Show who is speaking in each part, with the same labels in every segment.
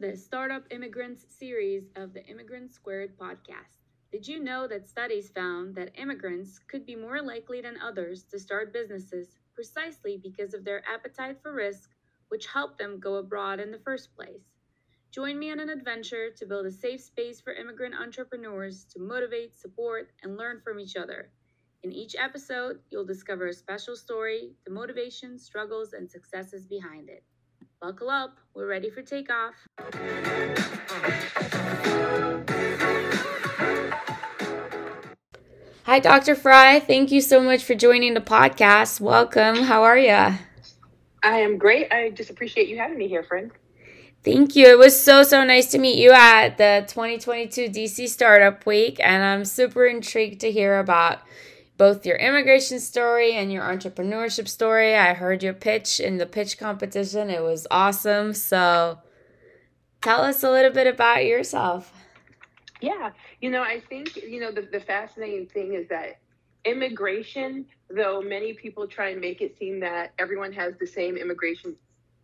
Speaker 1: The Startup Immigrants series of the Immigrant Squared podcast. Did you know that studies found that immigrants could be more likely than others to start businesses precisely because of their appetite for risk, which helped them go abroad in the first place? Join me on an adventure to build a safe space for immigrant entrepreneurs to motivate, support, and learn from each other. In each episode, you'll discover a special story, the motivation, struggles, and successes behind it. Buckle up, we're ready for takeoff. Hi, Dr. Fry. Thank you so much for joining the podcast. Welcome. How are you? I
Speaker 2: am great. I just appreciate you having me here, friend.
Speaker 1: Thank you. It was so, so nice to meet you at the 2022 DC Startup Week, and I'm super intrigued to hear about both your immigration story and your entrepreneurship story. I heard your pitch in the pitch competition, it was awesome. So, tell us a little bit about yourself.
Speaker 2: Yeah, you know, I think, you know, the, the fascinating thing is that immigration, though many people try and make it seem that everyone has the same immigration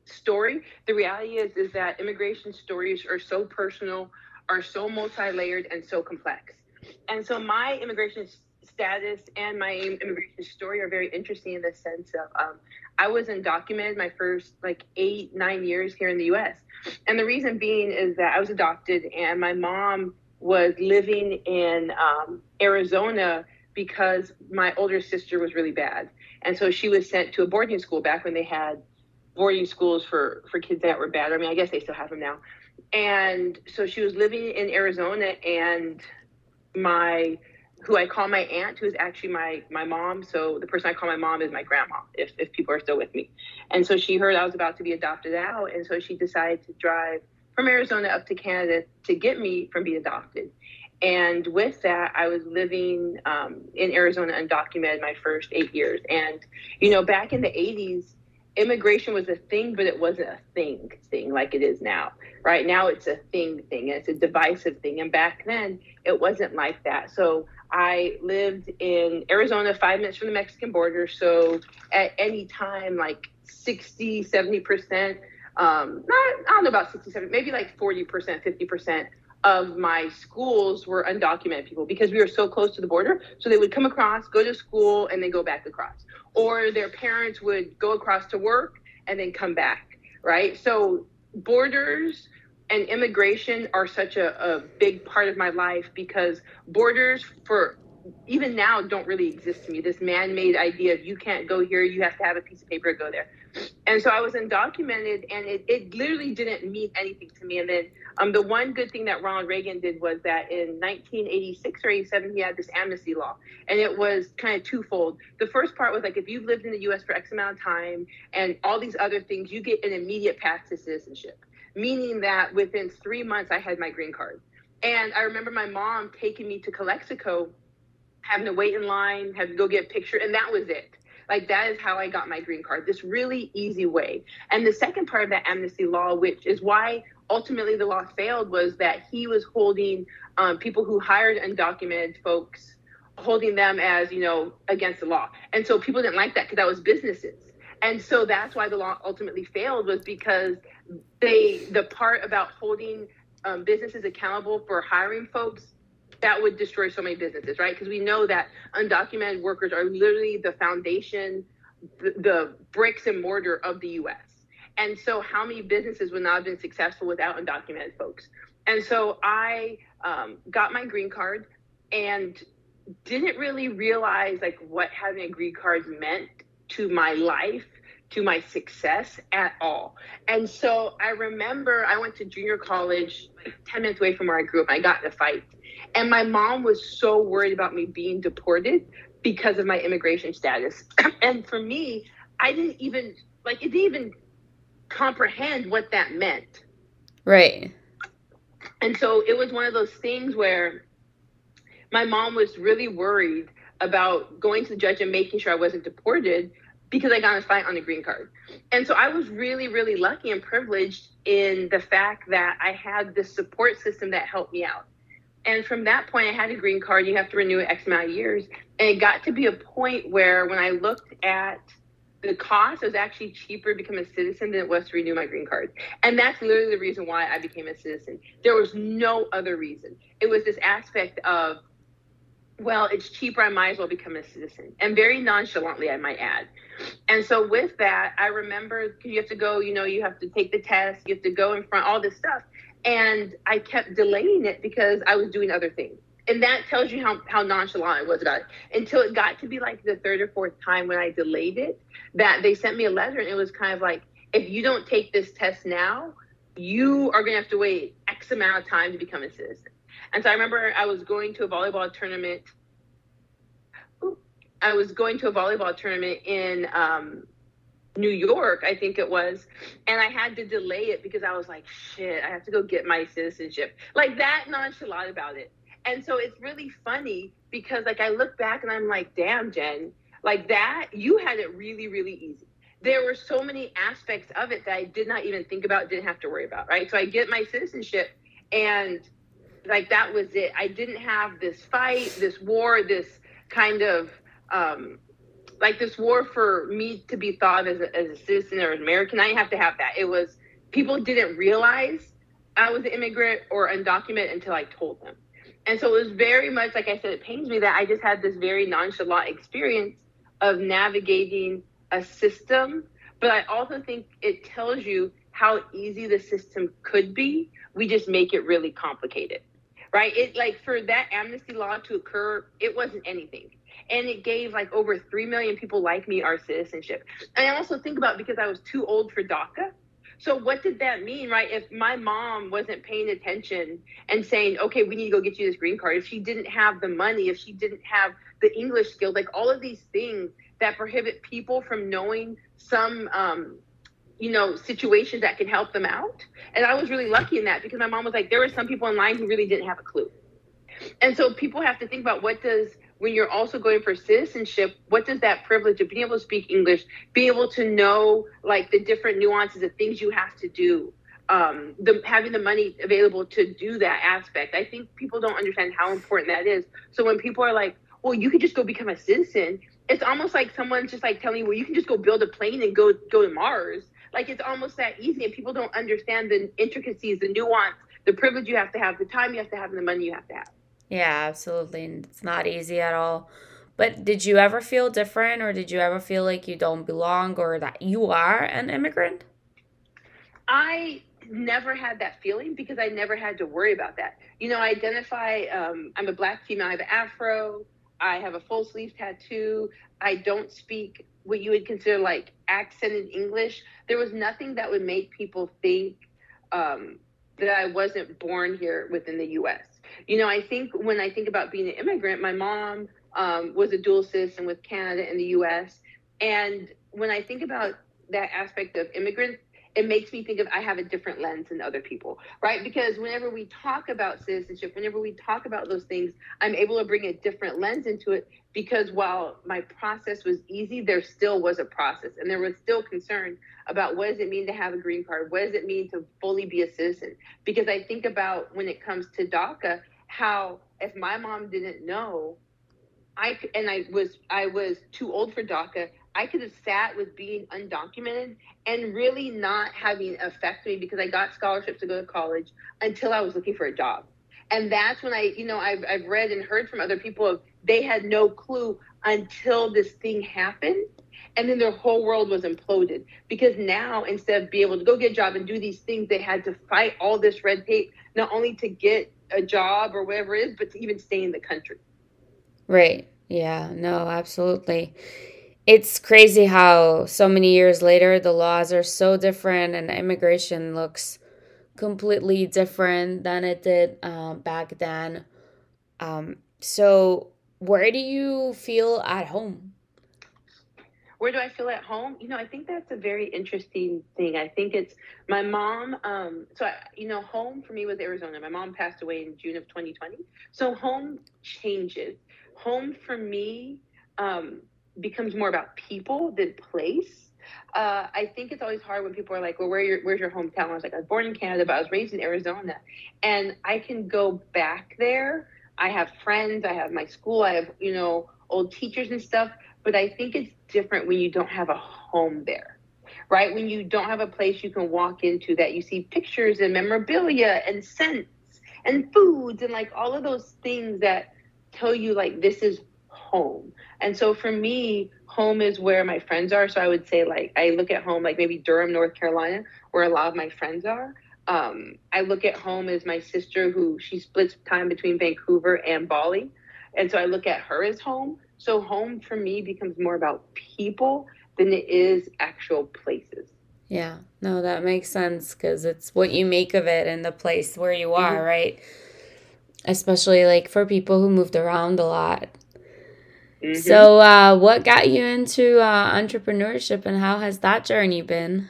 Speaker 2: story, the reality is is that immigration stories are so personal, are so multi-layered and so complex. And so my immigration status and my immigration story are very interesting in the sense of um, I was undocumented my first like eight, nine years here in the US. And the reason being is that I was adopted and my mom was living in um, Arizona because my older sister was really bad. And so she was sent to a boarding school back when they had boarding schools for, for kids that were bad. I mean, I guess they still have them now. And so she was living in Arizona and my who I call my aunt, who's actually my my mom. So the person I call my mom is my grandma, if if people are still with me. And so she heard I was about to be adopted out, and so she decided to drive from Arizona up to Canada to get me from being adopted. And with that, I was living um, in Arizona undocumented my first eight years. And you know, back in the '80s, immigration was a thing, but it wasn't a thing thing like it is now. Right now, it's a thing thing. It's a divisive thing, and back then, it wasn't like that. So I lived in Arizona, five minutes from the Mexican border. So at any time, like 60, 70%, um, not, I don't know about 60, 70, maybe like 40%, 50% of my schools were undocumented people because we were so close to the border. So they would come across, go to school, and then go back across. Or their parents would go across to work and then come back, right? So borders and immigration are such a, a big part of my life because borders for even now don't really exist to me. This man-made idea of you can't go here you have to have a piece of paper to go there. And so i was undocumented and it, it literally didn't mean anything to me. And then um, the one good thing that ronald reagan did was that in 1986 or 87 he had this amnesty law. And it was kind of twofold. The first part was like if you've lived in the us for x amount of time and all these other things you get an immediate path to citizenship meaning that within three months I had my green card. And I remember my mom taking me to Calexico, having to wait in line, have to go get a picture, and that was it. Like that is how I got my green card. This really easy way. And the second part of that amnesty law, which is why ultimately the law failed, was that he was holding um, people who hired undocumented folks, holding them as you know against the law. And so people didn't like that because that was businesses. And so that's why the law ultimately failed was because they the part about holding um, businesses accountable for hiring folks that would destroy so many businesses, right? Because we know that undocumented workers are literally the foundation, the, the bricks and mortar of the U.S. And so, how many businesses would not have been successful without undocumented folks? And so, I um, got my green card and didn't really realize like what having a green card meant to my life to my success at all. And so I remember I went to junior college, like 10 minutes away from where I grew up. I got in a fight. And my mom was so worried about me being deported because of my immigration status. and for me, I didn't even, like, it didn't even comprehend what that meant.
Speaker 1: Right.
Speaker 2: And so it was one of those things where my mom was really worried about going to the judge and making sure I wasn't deported because I got a fight on the green card. And so I was really, really lucky and privileged in the fact that I had this support system that helped me out. And from that point, I had a green card. You have to renew it X amount of years. And it got to be a point where when I looked at the cost it was actually cheaper to become a citizen than it was to renew my green card. And that's literally the reason why I became a citizen. There was no other reason. It was this aspect of, well, it's cheaper, I might as well become a citizen. And very nonchalantly, I might add. And so with that, I remember you have to go, you know, you have to take the test, you have to go in front, all this stuff. And I kept delaying it because I was doing other things and that tells you how, how nonchalant I was about it until it got to be like the third or fourth time when I delayed it that they sent me a letter and it was kind of like, if you don't take this test now, you are going to have to wait X amount of time to become a citizen. And so I remember I was going to a volleyball tournament. I was going to a volleyball tournament in um, New York, I think it was, and I had to delay it because I was like, shit, I have to go get my citizenship. Like that nonchalant about it. And so it's really funny because like I look back and I'm like, damn, Jen, like that, you had it really, really easy. There were so many aspects of it that I did not even think about, didn't have to worry about, right? So I get my citizenship and like that was it. I didn't have this fight, this war, this kind of um like this war for me to be thought as a, as a citizen or an American. I didn't have to have that. It was people didn't realize I was an immigrant or undocumented until I told them. And so it was very much, like I said, it pains me that I just had this very nonchalant experience of navigating a system. But I also think it tells you how easy the system could be. We just make it really complicated, right? It like for that amnesty law to occur, it wasn't anything. And it gave like over 3 million people like me our citizenship. And I also think about because I was too old for DACA so what did that mean, right? If my mom wasn't paying attention and saying, "Okay, we need to go get you this green card," if she didn't have the money, if she didn't have the English skill, like all of these things that prohibit people from knowing some, um, you know, situations that can help them out. And I was really lucky in that because my mom was like, there were some people in line who really didn't have a clue. And so people have to think about what does when you're also going for citizenship, what does that privilege of being able to speak English, be able to know like the different nuances of things you have to do, um, the having the money available to do that aspect. I think people don't understand how important that is. So when people are like, "Well, you could just go become a citizen," it's almost like someone's just like telling you, "Well, you can just go build a plane and go go to Mars." Like it's almost that easy, and people don't understand the intricacies, the nuance, the privilege you have to have, the time you have to have, and the money you have to have.
Speaker 1: Yeah, absolutely. And It's not easy at all. But did you ever feel different or did you ever feel like you don't belong or that you are an immigrant?
Speaker 2: I never had that feeling because I never had to worry about that. You know, I identify, um, I'm a black female, I have an afro, I have a full sleeve tattoo, I don't speak what you would consider like accented English. There was nothing that would make people think um, that I wasn't born here within the US. You know, I think when I think about being an immigrant, my mom um, was a dual citizen with Canada and the US. And when I think about that aspect of immigrants, it makes me think of I have a different lens than other people, right? Because whenever we talk about citizenship, whenever we talk about those things, I'm able to bring a different lens into it because while my process was easy, there still was a process and there was still concern about what does it mean to have a green card? What does it mean to fully be a citizen? Because I think about when it comes to DACA, how if my mom didn't know, I and I was I was too old for DACA. I could have sat with being undocumented and really not having affect me because I got scholarships to go to college until I was looking for a job. And that's when I, you know, I've, I've read and heard from other people of they had no clue until this thing happened. And then their whole world was imploded because now instead of being able to go get a job and do these things, they had to fight all this red tape, not only to get a job or whatever it is, but to even stay in the country.
Speaker 1: Right. Yeah. No, absolutely it's crazy how so many years later the laws are so different and immigration looks completely different than it did um, back then. Um, so, where do you feel at home?
Speaker 2: Where do I feel at home? You know, I think that's a very interesting thing. I think it's my mom. Um, so, I, you know, home for me was Arizona. My mom passed away in June of 2020. So, home changes. Home for me, um, becomes more about people than place. Uh, I think it's always hard when people are like, "Well, where your, where's your hometown?" I was like, "I was born in Canada, but I was raised in Arizona," and I can go back there. I have friends, I have my school, I have you know old teachers and stuff. but I think it's different when you don't have a home there, right? When you don't have a place you can walk into that you see pictures and memorabilia and scents and foods and like all of those things that tell you like this is home. And so for me, home is where my friends are. So I would say like I look at home like maybe Durham, North Carolina, where a lot of my friends are. Um, I look at home as my sister who she splits time between Vancouver and Bali. And so I look at her as home. So home for me becomes more about people than it is actual places.
Speaker 1: Yeah, no, that makes sense because it's what you make of it and the place where you are, mm-hmm. right? Especially like for people who moved around a lot. Mm-hmm. So, uh, what got you into uh, entrepreneurship and how has that journey been?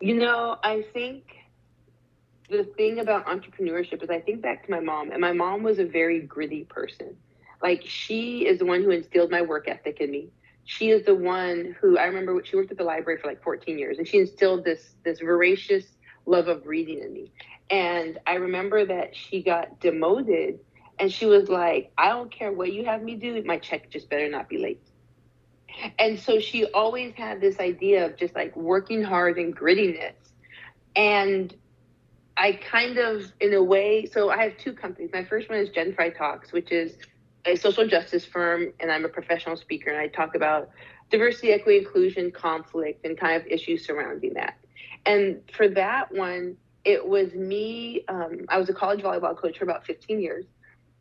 Speaker 2: You know, I think the thing about entrepreneurship is I think back to my mom, and my mom was a very gritty person. Like, she is the one who instilled my work ethic in me. She is the one who I remember she worked at the library for like 14 years, and she instilled this this voracious love of reading in me. And I remember that she got demoted and she was like, I don't care what you have me do, my check just better not be late. And so she always had this idea of just like working hard and grittiness. And I kind of, in a way, so I have two companies. My first one is Jen Fry Talks, which is a social justice firm, and I'm a professional speaker, and I talk about diversity, equity, inclusion, conflict, and kind of issues surrounding that. And for that one, it was me. Um, I was a college volleyball coach for about 15 years,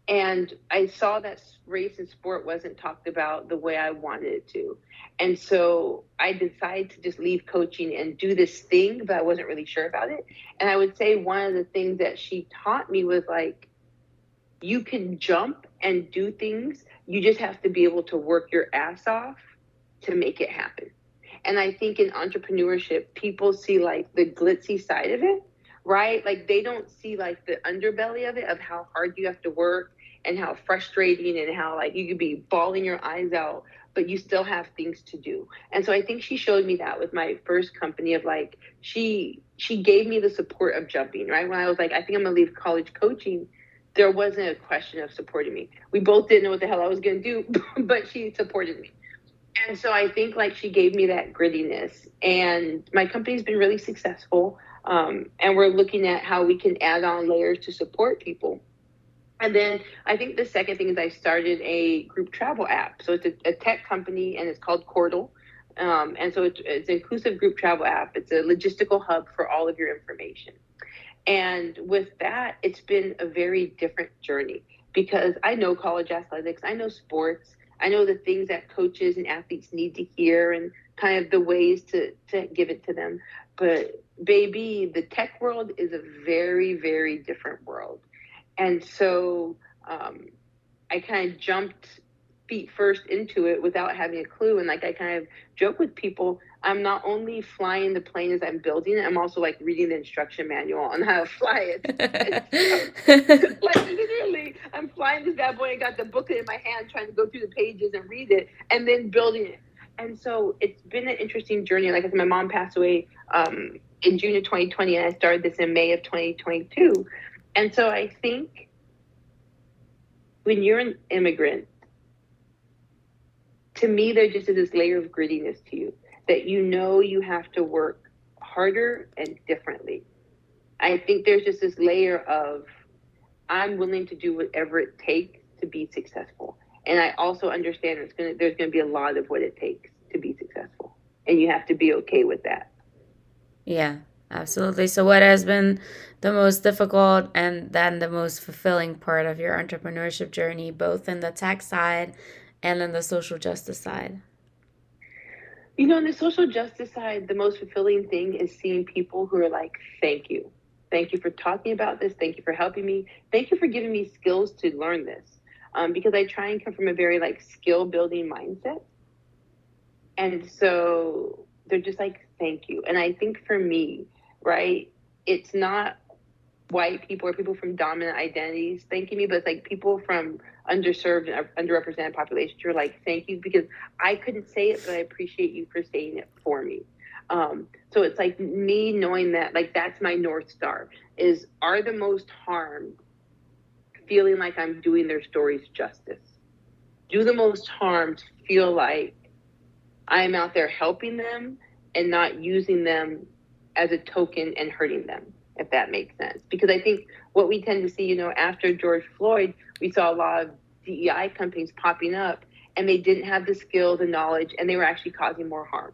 Speaker 2: and I saw that race and sport wasn't talked about the way I wanted it to. And so I decided to just leave coaching and do this thing, but I wasn't really sure about it. And I would say one of the things that she taught me was like, you can jump and do things. You just have to be able to work your ass off to make it happen. And I think in entrepreneurship, people see like the glitzy side of it right? Like they don't see like the underbelly of it of how hard you have to work and how frustrating and how like you could be bawling your eyes out, but you still have things to do. And so I think she showed me that with my first company of like she she gave me the support of jumping, right? When I was like, I think I'm gonna leave college coaching, there wasn't a question of supporting me. We both didn't know what the hell I was gonna do, but she supported me. And so I think like she gave me that grittiness. And my company's been really successful. Um, and we're looking at how we can add on layers to support people. And then I think the second thing is I started a group travel app. So it's a, a tech company and it's called Coordle. Um, and so it's, it's an inclusive group travel app. It's a logistical hub for all of your information. And with that, it's been a very different journey because I know college athletics, I know sports, I know the things that coaches and athletes need to hear and kind of the ways to, to give it to them. But baby, the tech world is a very, very different world. And so um, I kind of jumped feet first into it without having a clue. And like I kind of joke with people, I'm not only flying the plane as I'm building it, I'm also like reading the instruction manual on how to fly it. like literally, I'm flying this bad boy and got the booklet in my hand, trying to go through the pages and read it, and then building it. And so it's been an interesting journey. Like I said, my mom passed away um, in June of 2020, and I started this in May of 2022. And so I think when you're an immigrant, to me, there just is this layer of grittiness to you that you know you have to work harder and differently. I think there's just this layer of I'm willing to do whatever it takes to be successful. And I also understand it's gonna there's gonna be a lot of what it takes to be successful. And you have to be okay with that.
Speaker 1: Yeah, absolutely. So what has been the most difficult and then the most fulfilling part of your entrepreneurship journey, both in the tech side and in the social justice side?
Speaker 2: You know, on the social justice side, the most fulfilling thing is seeing people who are like, thank you. Thank you for talking about this. Thank you for helping me. Thank you for giving me skills to learn this. Um, because I try and come from a very like skill building mindset. And so they're just like, thank you. And I think for me, right, it's not white people or people from dominant identities thanking me, but it's like people from underserved and underrepresented populations who are like, thank you, because I couldn't say it, but I appreciate you for saying it for me. Um, so it's like me knowing that, like, that's my North Star is are the most harmed feeling like I'm doing their stories justice. do the most harm to feel like I'm out there helping them and not using them as a token and hurting them, if that makes sense. Because I think what we tend to see, you know, after George Floyd, we saw a lot of DEI companies popping up and they didn't have the skills and knowledge, and they were actually causing more harm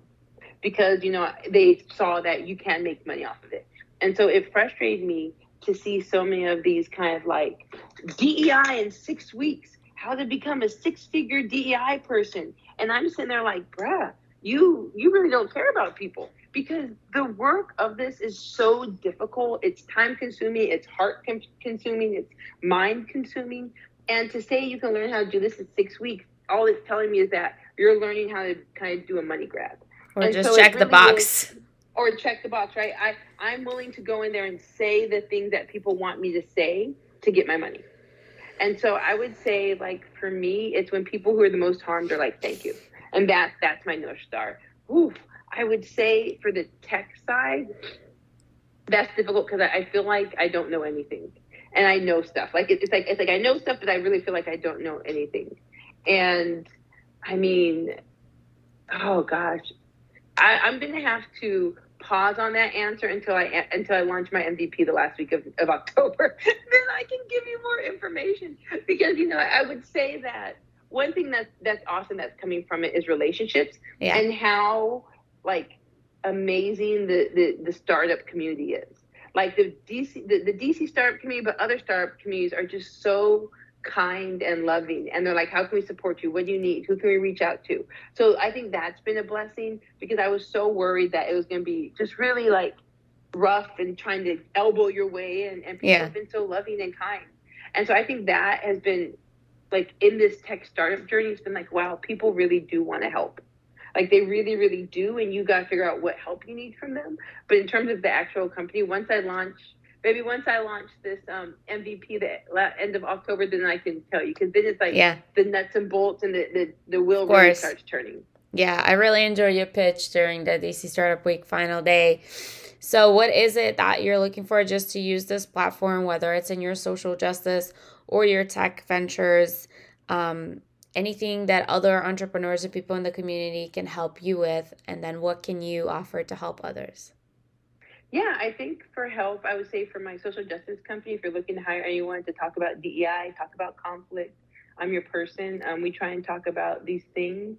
Speaker 2: because, you know, they saw that you can make money off of it. And so it frustrated me to see so many of these kind of like DEI in six weeks, how to become a six figure DEI person. And I'm sitting there like, bruh, you you really don't care about people because the work of this is so difficult. It's time consuming, it's heart consuming, it's mind consuming. And to say you can learn how to do this in six weeks, all it's telling me is that you're learning how to kind of do a money grab.
Speaker 1: Or and just so check really the box. Is,
Speaker 2: or check the box, right? I, I'm willing to go in there and say the things that people want me to say to get my money. And so I would say, like, for me, it's when people who are the most harmed are like, thank you. And that that's my North Star. Oof. I would say for the tech side, that's difficult because I, I feel like I don't know anything. And I know stuff. Like it's like it's like I know stuff, but I really feel like I don't know anything. And I mean, oh gosh, I, I'm gonna have to pause on that answer until I until I launch my MVP the last week of, of October. then I can give you more information because you know I would say that one thing that's that's awesome that's coming from it is relationships yeah. and how like amazing the, the the startup community is. Like the DC the, the DC startup community, but other startup communities are just so kind and loving and they're like how can we support you what do you need who can we reach out to so i think that's been a blessing because i was so worried that it was going to be just really like rough and trying to elbow your way in and people yeah. have been so loving and kind and so i think that has been like in this tech startup journey it's been like wow people really do want to help like they really really do and you got to figure out what help you need from them but in terms of the actual company once i launch maybe once I launch this um, MVP the end of October, then I can tell you because then it's like yeah. the nuts and bolts and the the, the wheel really starts turning.
Speaker 1: Yeah, I really enjoyed your pitch during the DC Startup Week final day. So, what is it that you're looking for just to use this platform, whether it's in your social justice or your tech ventures? Um, anything that other entrepreneurs or people in the community can help you with, and then what can you offer to help others?
Speaker 2: Yeah, I think for help, I would say for my social justice company, if you're looking to hire anyone to talk about DEI, talk about conflict, I'm your person. Um, we try and talk about these things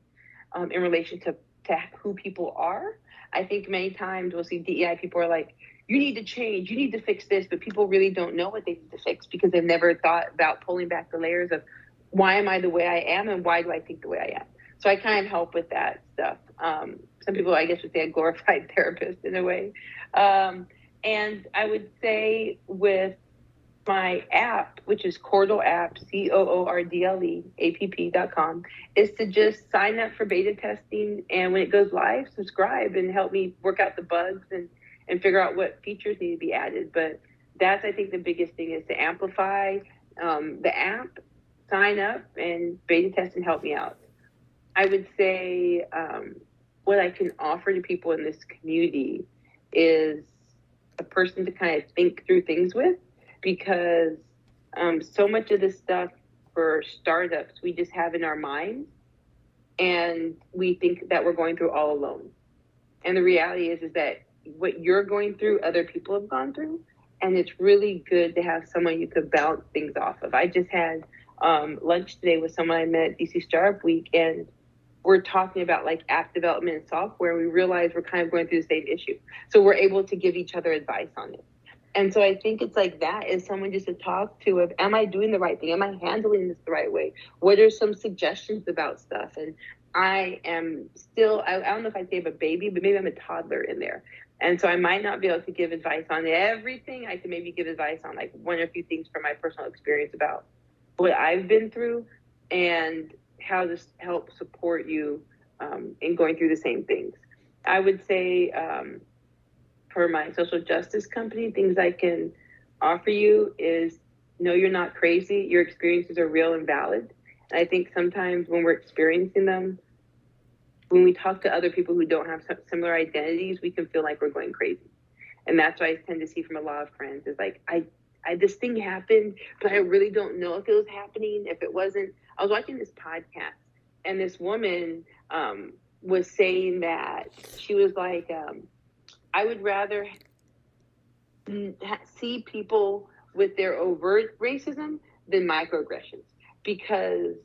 Speaker 2: um, in relation to, to who people are. I think many times we'll see DEI people are like, you need to change, you need to fix this, but people really don't know what they need to fix because they've never thought about pulling back the layers of why am I the way I am and why do I think the way I am. So I kind of help with that stuff. Um, some people, I guess, would say a glorified therapist in a way. Um, and I would say with my app, which is Coordle app, C O O R D L E A P P dot com, is to just sign up for beta testing. And when it goes live, subscribe and help me work out the bugs and, and figure out what features need to be added. But that's, I think, the biggest thing is to amplify um, the app, sign up, and beta test and help me out. I would say um, what I can offer to people in this community is a person to kind of think through things with because um, so much of this stuff for startups we just have in our minds and we think that we're going through all alone and the reality is is that what you're going through other people have gone through and it's really good to have someone you could bounce things off of i just had um, lunch today with someone i met at dc startup week and we're talking about like app development and software, we realize we're kind of going through the same issue. So we're able to give each other advice on it. And so I think it's like that is someone just to talk to of am I doing the right thing? Am I handling this the right way? What are some suggestions about stuff? And I am still I, I don't know if I say I'm a baby, but maybe I'm a toddler in there. And so I might not be able to give advice on everything. I can maybe give advice on like one or a few things from my personal experience about what I've been through. And how to help support you um, in going through the same things. I would say um, for my social justice company, things I can offer you is know you're not crazy. Your experiences are real and valid. And I think sometimes when we're experiencing them, when we talk to other people who don't have similar identities, we can feel like we're going crazy. And that's what I tend to see from a lot of friends is like, I, I, this thing happened, but I really don't know if it was happening. If it wasn't, I was watching this podcast, and this woman um, was saying that she was like, um, I would rather see people with their overt racism than microaggressions because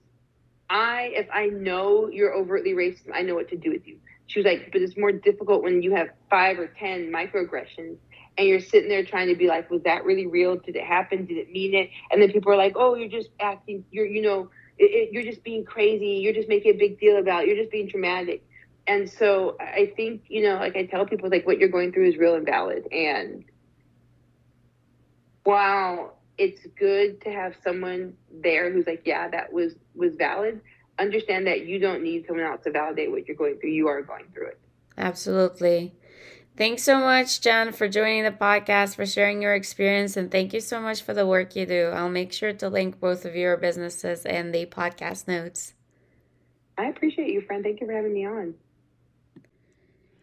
Speaker 2: I, if I know you're overtly racist, I know what to do with you. She was like, but it's more difficult when you have five or 10 microaggressions and you're sitting there trying to be like, was that really real? Did it happen? Did it mean it? And then people are like, oh, you're just acting, you're, you know, it, it, you're just being crazy. You're just making a big deal about it. You're just being dramatic. And so I think, you know, like I tell people, like what you're going through is real and valid. And while it's good to have someone there who's like, yeah, that was was valid. Understand that you don't need someone else to validate what you're going through. You are going through it.
Speaker 1: Absolutely. Thanks so much, Jen, for joining the podcast, for sharing your experience, and thank you so much for the work you do. I'll make sure to link both of your businesses and the podcast notes.
Speaker 2: I appreciate you, friend. Thank you for having me on.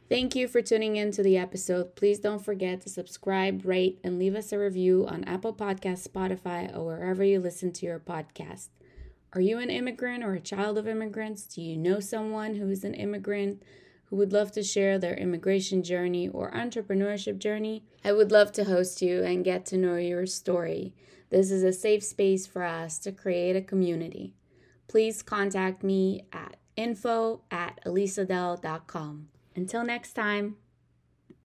Speaker 1: Thank you for tuning in to the episode. Please don't forget to subscribe, rate, and leave us a review on Apple Podcasts, Spotify, or wherever you listen to your podcast. Are you an immigrant or a child of immigrants? Do you know someone who is an immigrant who would love to share their immigration journey or entrepreneurship journey? I would love to host you and get to know your story. This is a safe space for us to create a community. Please contact me at info at elisadell.com. Until next time.